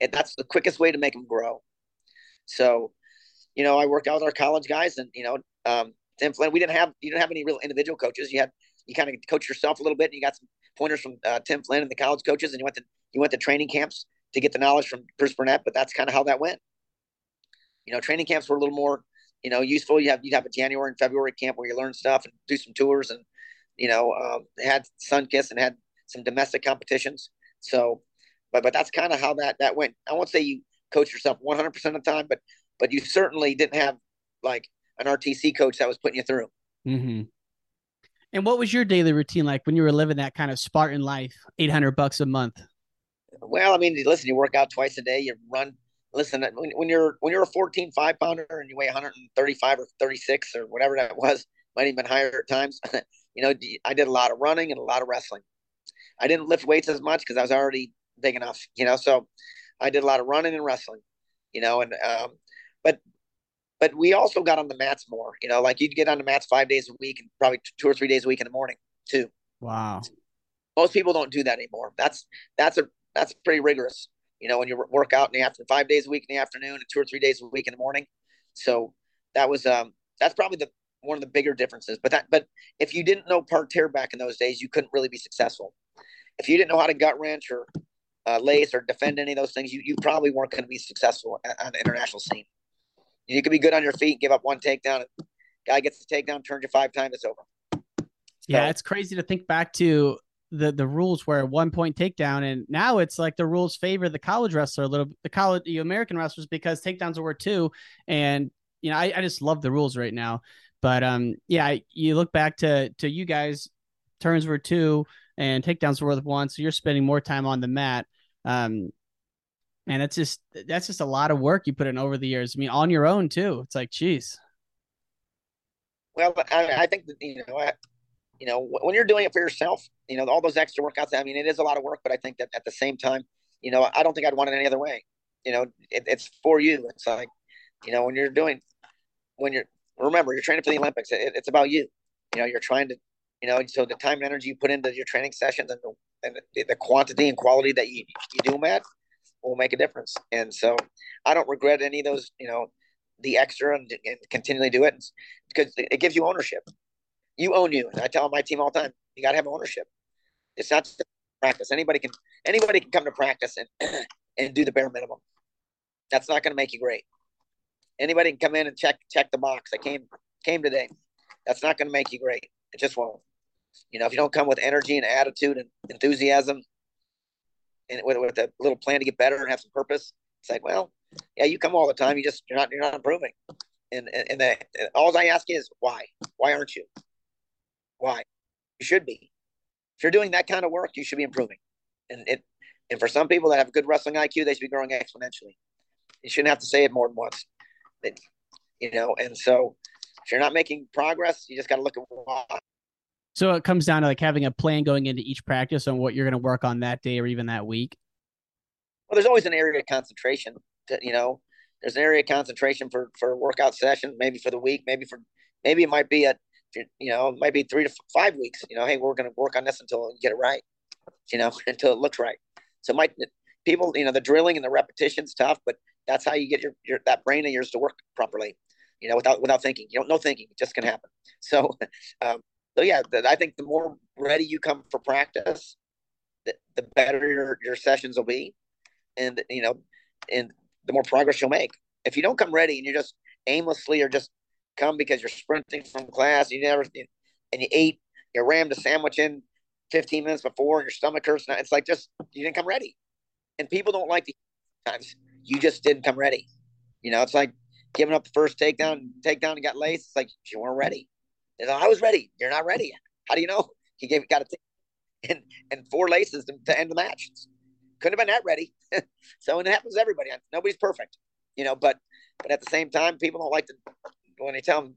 and that's the quickest way to make them grow. So, you know, I worked out with our college guys, and you know, um, Tim Flynn. We didn't have you didn't have any real individual coaches. You had you kind of coach yourself a little bit. And you got some pointers from uh, Tim Flynn and the college coaches, and you went to you went to training camps to get the knowledge from Bruce Burnett. But that's kind of how that went. You know, training camps were a little more you know useful. You have you'd have a January and February camp where you learn stuff and do some tours, and you know um, had Sunkist and had some domestic competitions. So, but but that's kind of how that that went. I won't say you coach yourself 100 percent of the time, but but you certainly didn't have like an RTC coach that was putting you through. Mm-hmm. And what was your daily routine like when you were living that kind of Spartan life, 800 bucks a month? Well, I mean, listen, you work out twice a day, you run. Listen, when, when you're when you're a 14 five pounder and you weigh 135 or 36 or whatever that was, might even been higher at times. you know, I did a lot of running and a lot of wrestling. I didn't lift weights as much because I was already big enough, you know. So I did a lot of running and wrestling, you know, and um, but but we also got on the mats more. You know, like you'd get on the mats five days a week and probably two or three days a week in the morning too. Wow. Most people don't do that anymore. That's that's a that's pretty rigorous. You know, when you work out in the afternoon, five days a week in the afternoon, and two or three days a week in the morning. So that was um that's probably the one of the bigger differences. But that but if you didn't know parterre back in those days, you couldn't really be successful. If you didn't know how to gut wrench or uh, lace or defend any of those things, you, you probably weren't going to be successful on the international scene. You could be good on your feet, give up one takedown. Guy gets the takedown, turns you five times, it's over. So, yeah, it's crazy to think back to the the rules were one point takedown, and now it's like the rules favor the college wrestler a little, the college, the American wrestlers because takedowns are worth two, and you know I, I just love the rules right now. But um, yeah, you look back to to you guys, turns were two and takedowns were worth one, so you're spending more time on the mat. Um, and that's just that's just a lot of work you put in over the years. I mean, on your own too. It's like, geez. Well, I, I think that you know, I, you know, when you're doing it for yourself, you know, all those extra workouts. I mean, it is a lot of work, but I think that at the same time, you know, I don't think I'd want it any other way. You know, it, it's for you. It's like, you know, when you're doing, when you're remember you're training for the Olympics. It, it's about you. You know, you're trying to, you know, so the time and energy you put into your training sessions and the, and the, the quantity and quality that you, you do them at will make a difference. And so I don't regret any of those, you know, the extra and, and continually do it because it gives you ownership. You own you. And I tell my team all the time, you got to have ownership. It's not practice. Anybody can, anybody can come to practice and, and do the bare minimum. That's not going to make you great. Anybody can come in and check, check the box. I came, came today. That's not going to make you great. It just won't. You know, if you don't come with energy and attitude and enthusiasm and with, with a little plan to get better and have some purpose. It's like, well, yeah, you come all the time. You just you're not you're not improving. And and, and, the, and all I ask is why? Why aren't you? Why? You should be. If you're doing that kind of work, you should be improving. And it and for some people that have good wrestling IQ, they should be growing exponentially. You shouldn't have to say it more than once. But, you know, and so if you're not making progress, you just got to look at why. So it comes down to like having a plan going into each practice on what you're going to work on that day or even that week. Well, there's always an area of concentration. To, you know, there's an area of concentration for for a workout session, maybe for the week, maybe for maybe it might be a you know it might be three to five weeks. You know, hey, we're going to work on this until we get it right. You know, until it looks right. So my people, you know, the drilling and the repetition's tough, but that's how you get your, your that brain of yours to work properly. You know, without without thinking. You don't know thinking, it just can happen. So um, so yeah, I think the more ready you come for practice, the, the better your, your sessions will be, and you know, and the more progress you'll make. If you don't come ready and you're just aimlessly or just come because you're sprinting from class, you never and you ate, you rammed a sandwich in 15 minutes before, and your stomach hurts. It's like just you didn't come ready, and people don't like the times you just didn't come ready. You know, it's like giving up the first takedown, takedown and got laced. It's like you weren't ready. I was ready. You're not ready. How do you know? He gave got it and and four laces to, to, end the match. Couldn't have been that ready. so and it happens to everybody. Nobody's perfect, you know. But but at the same time, people don't like to when they tell them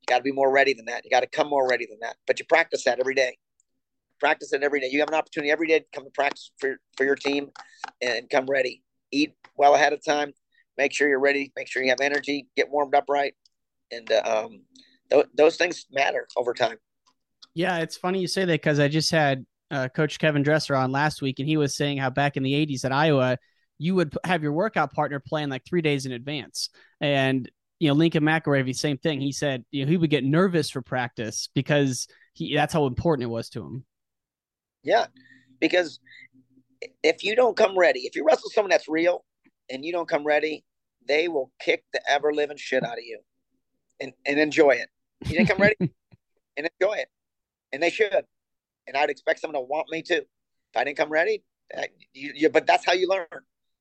you got to be more ready than that. You got to come more ready than that. But you practice that every day. Practice it every day. You have an opportunity every day to come to practice for for your team and come ready. Eat well ahead of time. make sure you're ready, make sure you have energy, get warmed up right, and uh, um, th- those things matter over time. Yeah, it's funny you say that because I just had uh, Coach Kevin Dresser on last week, and he was saying how back in the '80s at Iowa, you would have your workout partner plan like three days in advance, and you know Lincoln McIlravy, same thing. He said you know he would get nervous for practice because he that's how important it was to him. Yeah, because if you don't come ready, if you wrestle someone that's real and you don't come ready, they will kick the ever living shit out of you, and and enjoy it. You didn't come ready, and enjoy it, and they should. And I'd expect someone to want me too. If I didn't come ready, uh, you, you, but that's how you learn.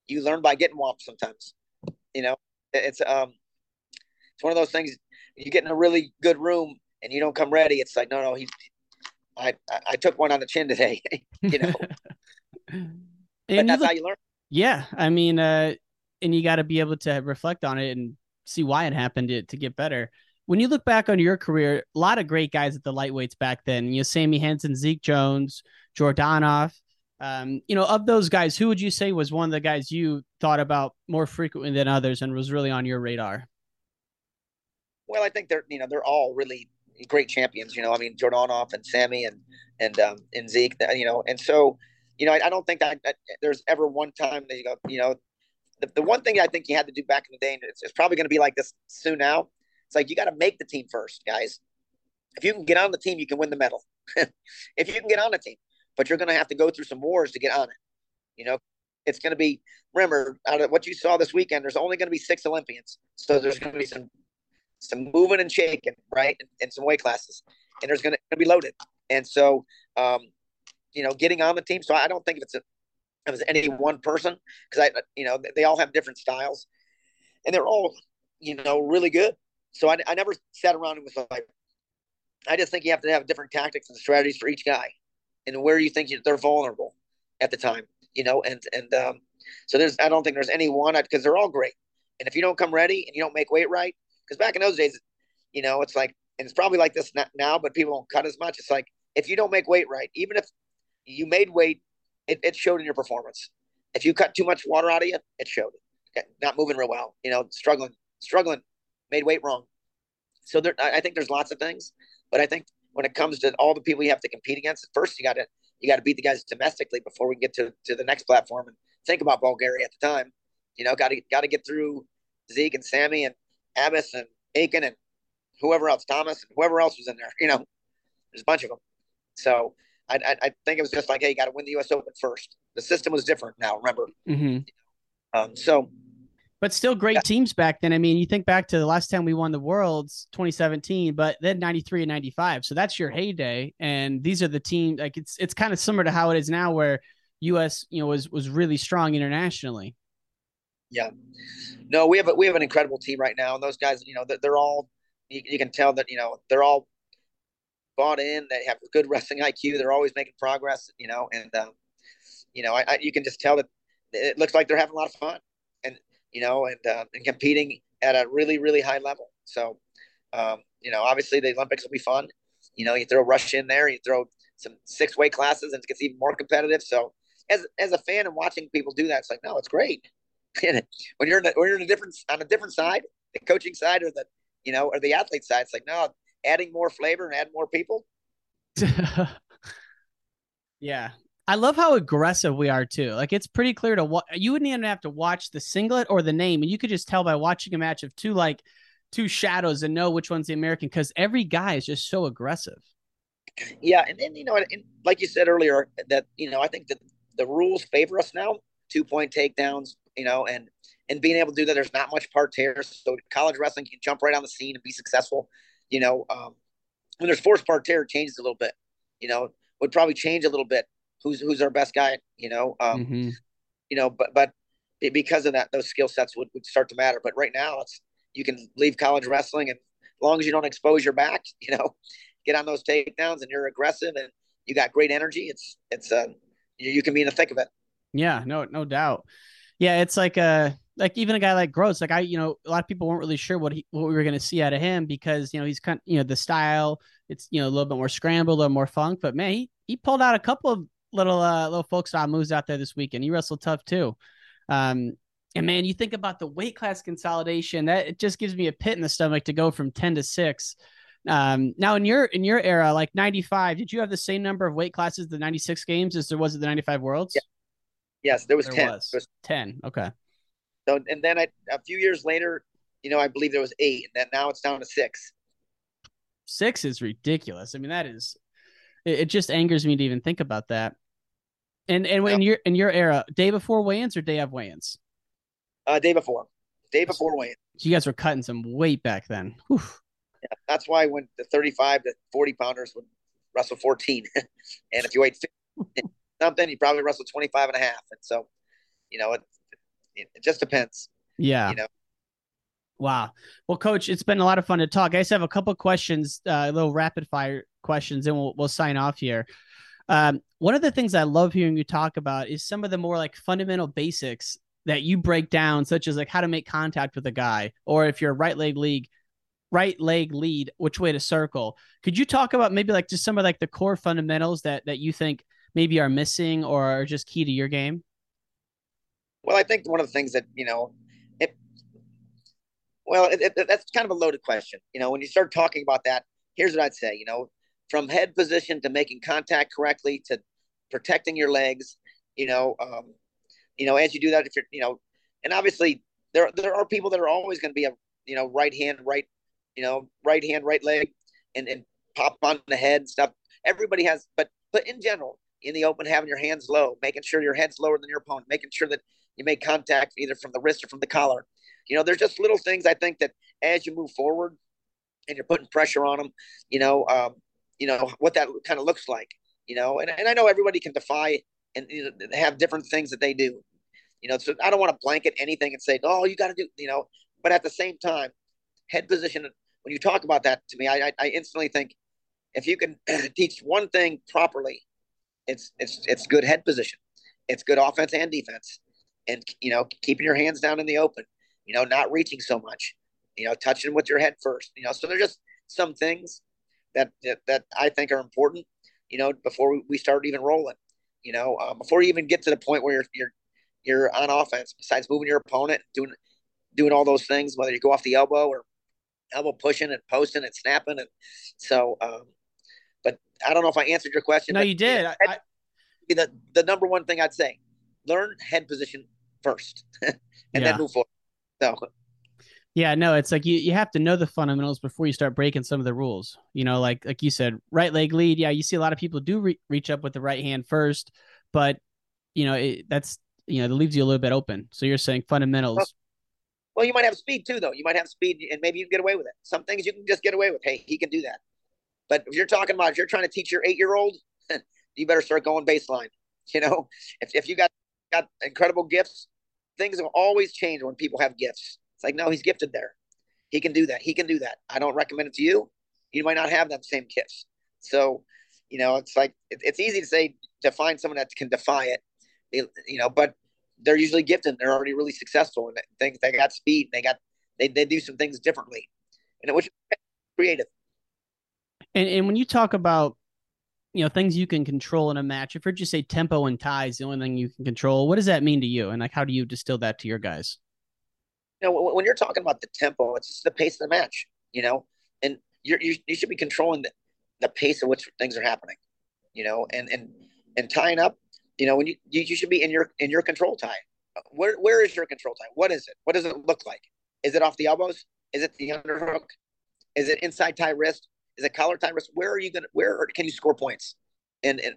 You learn by getting whomped sometimes. You know, it's um, it's one of those things. You get in a really good room and you don't come ready. It's like, no, no, he, I, I took one on the chin today. you know, but that's look, how you learn. Yeah, I mean, uh, and you got to be able to reflect on it and see why it happened to, to get better. When you look back on your career, a lot of great guys at the lightweights back then. You know, Sammy Henson, Zeke Jones, Jordanov. Um, you know, of those guys, who would you say was one of the guys you thought about more frequently than others and was really on your radar? Well, I think they're you know they're all really great champions. You know, I mean Jordanov and Sammy and and um, and Zeke. You know, and so you know I, I don't think that, that, there's ever one time that you go you know the, the one thing I think you had to do back in the day, and it's, it's probably going to be like this soon now. It's like you got to make the team first, guys. If you can get on the team, you can win the medal. if you can get on the team, but you're going to have to go through some wars to get on it. You know, it's going to be. Remember, out of what you saw this weekend, there's only going to be six Olympians, so there's going to be some some moving and shaking, right, and some weight classes, and there's going to be loaded. And so, um, you know, getting on the team. So I don't think if it's a, if it's any one person because I, you know, they all have different styles, and they're all, you know, really good. So I, I never sat around and was like, I just think you have to have different tactics and strategies for each guy, and where you think they're vulnerable at the time, you know, and and um, so there's I don't think there's any one because they're all great, and if you don't come ready and you don't make weight right, because back in those days, you know, it's like, and it's probably like this now, but people don't cut as much. It's like if you don't make weight right, even if you made weight, it, it showed in your performance. If you cut too much water out of you, it showed. Not moving real well, you know, struggling, struggling, made weight wrong. So there, I think there's lots of things, but I think when it comes to all the people you have to compete against, first you got to you got to beat the guys domestically before we get to to the next platform and think about Bulgaria at the time. You know, got to got to get through Zeke and Sammy and Abas and Aiken and whoever else, Thomas, and whoever else was in there. You know, there's a bunch of them. So I, I, I think it was just like, hey, you got to win the U.S. Open first. The system was different now. Remember. Mm-hmm. Um, so, but still great yeah. teams back then. I mean, you think back to the last time we won the Worlds, 2017, but then 93 and 95. So that's your heyday. And these are the teams. Like it's it's kind of similar to how it is now, where U.S. you know was was really strong internationally. Yeah. No, we have a, we have an incredible team right now, and those guys, you know, they're, they're all you, you, can tell that you know they're all bought in. They have good wrestling IQ. They're always making progress, you know, and um, you know, I, I, you can just tell that it looks like they're having a lot of fun, and you know, and uh, and competing at a really really high level. So, um, you know, obviously the Olympics will be fun. You know, you throw Rush in there, you throw some six weight classes, and it gets even more competitive. So, as as a fan and watching people do that, it's like, no, it's great when you're in a, when you're in a different on a different side, the coaching side or the you know or the athlete side, it's like no, adding more flavor and add more people. yeah, I love how aggressive we are too. Like it's pretty clear to what you wouldn't even have to watch the singlet or the name, and you could just tell by watching a match of two like two shadows and know which one's the American because every guy is just so aggressive. Yeah, and then you know, and like you said earlier, that you know, I think that the rules favor us now. Two point takedowns, you know, and and being able to do that, there's not much parterre. So college wrestling can jump right on the scene and be successful. You know, um, when there's forced parterre, it changes a little bit. You know, would probably change a little bit. Who's who's our best guy? You know, um, mm-hmm. you know, but but because of that, those skill sets would, would start to matter. But right now, it's you can leave college wrestling, and as long as you don't expose your back, you know, get on those takedowns, and you're aggressive, and you got great energy. It's it's uh, you, you can be in the thick of it. Yeah, no, no doubt yeah, it's like a like even a guy like Gross, like I, you know, a lot of people weren't really sure what he what we were going to see out of him because you know he's kind, you know, the style, it's you know a little bit more scrambled, a little more funk, but man, he he pulled out a couple of little uh little folk moves out there this weekend. He wrestled tough too, um, And man, you think about the weight class consolidation, that it just gives me a pit in the stomach to go from 10 to 6. Um, now in your in your era, like 95, did you have the same number of weight classes the 96 games as there was at the 95 worlds? Yeah. Yes, there was There 10. was. There was 10. Okay. So and then I a few years later, you know, I believe there was eight, and then now it's down to six. Six is ridiculous. I mean, that is it, it just angers me to even think about that. And and when in your in your era, day before weigh-ins or day of weigh-ins? Uh, day before, day before weigh So you guys were cutting some weight back then. Whew. Yeah, that's why when the 35 to 40 pounders would wrestle 14, and if you weighed 50 something, you probably wrestle 25 and a half. And so, you know, it it, it just depends. Yeah. You know, Wow. Well, coach, it's been a lot of fun to talk. I just have a couple questions, uh, little rapid fire questions, and we'll we'll sign off here. Um, one of the things I love hearing you talk about is some of the more like fundamental basics that you break down, such as like how to make contact with a guy, or if you're a right leg league, right leg lead, which way to circle. Could you talk about maybe like just some of like the core fundamentals that that you think maybe are missing or are just key to your game? well, I think one of the things that you know, it well, it, it, that's kind of a loaded question. You know, when you start talking about that, here's what I'd say. You know, from head position to making contact correctly to protecting your legs. You know, um, you know, as you do that, if you're, you know, and obviously there there are people that are always going to be a you know right hand, right, you know, right hand, right leg, and and pop on the head and stuff. Everybody has, but but in general, in the open, having your hands low, making sure your head's lower than your opponent, making sure that you make contact either from the wrist or from the collar. You know, there's just little things I think that as you move forward and you're putting pressure on them, you know, um, you know what that kind of looks like. You know, and, and I know everybody can defy and you know, have different things that they do. You know, so I don't want to blanket anything and say, oh, you got to do, you know, but at the same time, head position. When you talk about that to me, I, I instantly think if you can teach one thing properly, it's it's it's good head position, it's good offense and defense, and you know keeping your hands down in the open, you know not reaching so much, you know touching with your head first, you know. So there's just some things that that, that I think are important, you know, before we start even rolling, you know, uh, before you even get to the point where you're you're you're on offense. Besides moving your opponent, doing doing all those things, whether you go off the elbow or elbow pushing and posting and snapping, and so. Um, but I don't know if I answered your question. No, you did. I, I, the the number one thing I'd say: learn head position first, and Yeah. then move forward. So Yeah, no, it's like you, you have to know the fundamentals before you start breaking some of the rules. You know, like like you said, right leg lead. Yeah, you see a lot of people do re- reach up with the right hand first, but you know it, that's you know that leaves you a little bit open. So you're saying fundamentals. Well, you might have speed too, though. You might have speed, and maybe you can get away with it. Some things you can just get away with. Hey, he can do that. But if you're talking about if you're trying to teach your eight year old, you better start going baseline. You know, if if you got got incredible gifts, things will always change when people have gifts. It's like, no, he's gifted there. He can do that. He can do that. I don't recommend it to you. You might not have that same gifts. So, you know, it's like it, it's easy to say to find someone that can defy it. You know, but they're usually gifted. They're already really successful and things. They got speed. They got they they do some things differently, and it which creative. And and when you talk about you know things you can control in a match, if you just say tempo and ties, the only thing you can control, what does that mean to you? And like, how do you distill that to your guys? you know, when, you're talking about the tempo, it's just the pace of the match, you know, and you you should be controlling the, the pace at which things are happening, you know, and and and tying up, you know, when you you, you should be in your in your control tie. Where where is your control tie? What is it? What does it look like? Is it off the elbows? Is it the underhook? Is it inside tie wrist? Is it collar tie wrist? Where are you gonna? Where can you score points? And and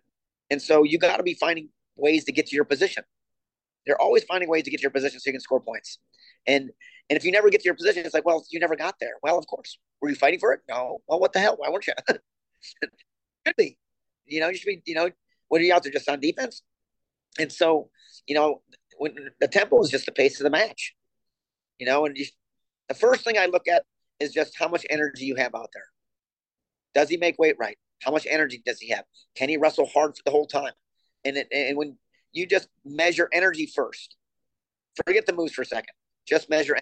and so you got to be finding ways to get to your position. They're always finding ways to get to your position so you can score points. And and if you never get to your position, it's like, well, you never got there. Well, of course. Were you fighting for it? No. Well, what the hell? Why weren't you? Should be. You know, you should be. You know, what are you out there just on defense? And so, you know, when the tempo is just the pace of the match. You know, and you, the first thing I look at is just how much energy you have out there. Does he make weight right? How much energy does he have? Can he wrestle hard for the whole time? And it, and when you just measure energy first, forget the moves for a second. Just measure.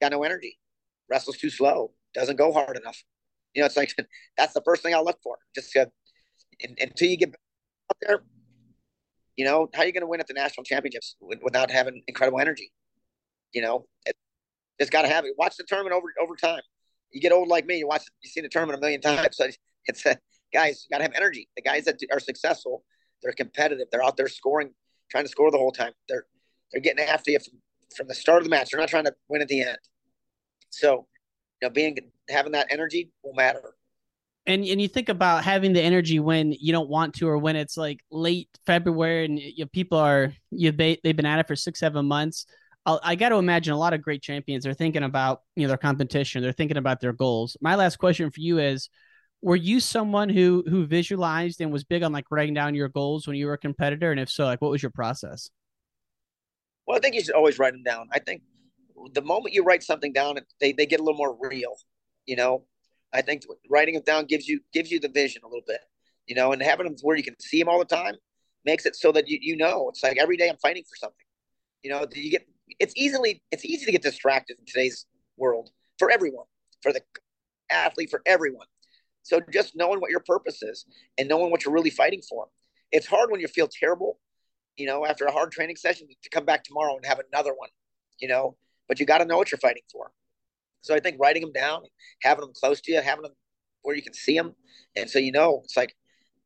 Got no energy. Wrestles too slow. Doesn't go hard enough. You know, it's like that's the first thing I'll look for. Just uh, and, until you get out there, you know, how are you going to win at the national championships without having incredible energy? You know, it, it's got to have it. Watch the tournament over over time. You get old like me, you watch, you see the tournament a million times. So it's a, guys, you got to have energy. The guys that are successful, they're competitive. They're out there scoring, trying to score the whole time. They're they're getting after you from, from the start of the match. They're not trying to win at the end. So, you know, being having that energy will matter. And and you think about having the energy when you don't want to, or when it's like late February and you know, people are you they've been at it for six seven months. I got to imagine a lot of great champions are thinking about you know their competition. They're thinking about their goals. My last question for you is: Were you someone who who visualized and was big on like writing down your goals when you were a competitor? And if so, like what was your process? Well, I think you should always write them down. I think the moment you write something down, they, they get a little more real. You know, I think writing them down gives you gives you the vision a little bit. You know, and having them where you can see them all the time makes it so that you you know it's like every day I'm fighting for something. You know, do you get it's easily it's easy to get distracted in today's world for everyone, for the athlete, for everyone. So just knowing what your purpose is and knowing what you're really fighting for. It's hard when you feel terrible, you know, after a hard training session to come back tomorrow and have another one, you know, but you got to know what you're fighting for. So I think writing them down, having them close to you, having them where you can see them, and so you know it's like,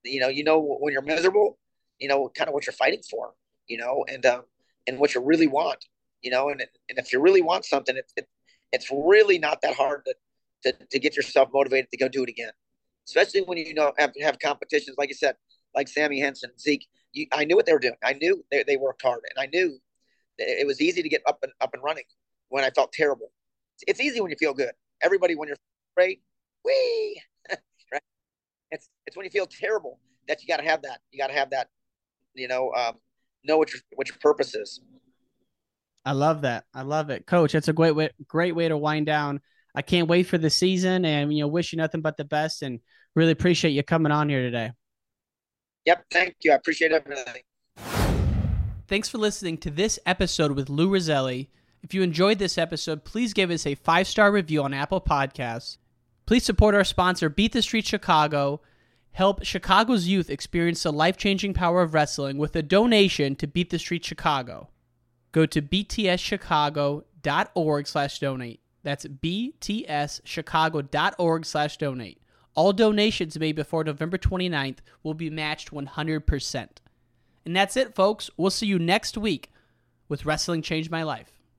you know, you know when you're miserable, you know, kind of what you're fighting for, you know, and um, and what you really want, you know, and and if you really want something, it, it it's really not that hard to, to to get yourself motivated to go do it again, especially when you know have have competitions like you said, like Sammy Henson, Zeke. You, I knew what they were doing. I knew they, they worked hard, and I knew it was easy to get up and up and running when I felt terrible. It's easy when you feel good. Everybody, when you're great, wee, right? It's it's when you feel terrible that you got to have that. You got to have that. You know, um, know what your what your purpose is. I love that. I love it, Coach. That's a great way great way to wind down. I can't wait for the season, and you know, wish you nothing but the best, and really appreciate you coming on here today. Yep, thank you. I appreciate everything. Thanks for listening to this episode with Lou Rosselli. If you enjoyed this episode, please give us a five star review on Apple Podcasts. Please support our sponsor, Beat the Street Chicago. Help Chicago's youth experience the life changing power of wrestling with a donation to Beat the Street Chicago. Go to btschicago.org slash donate. That's btschicago.org slash donate. All donations made before November 29th will be matched 100%. And that's it, folks. We'll see you next week with Wrestling Changed My Life.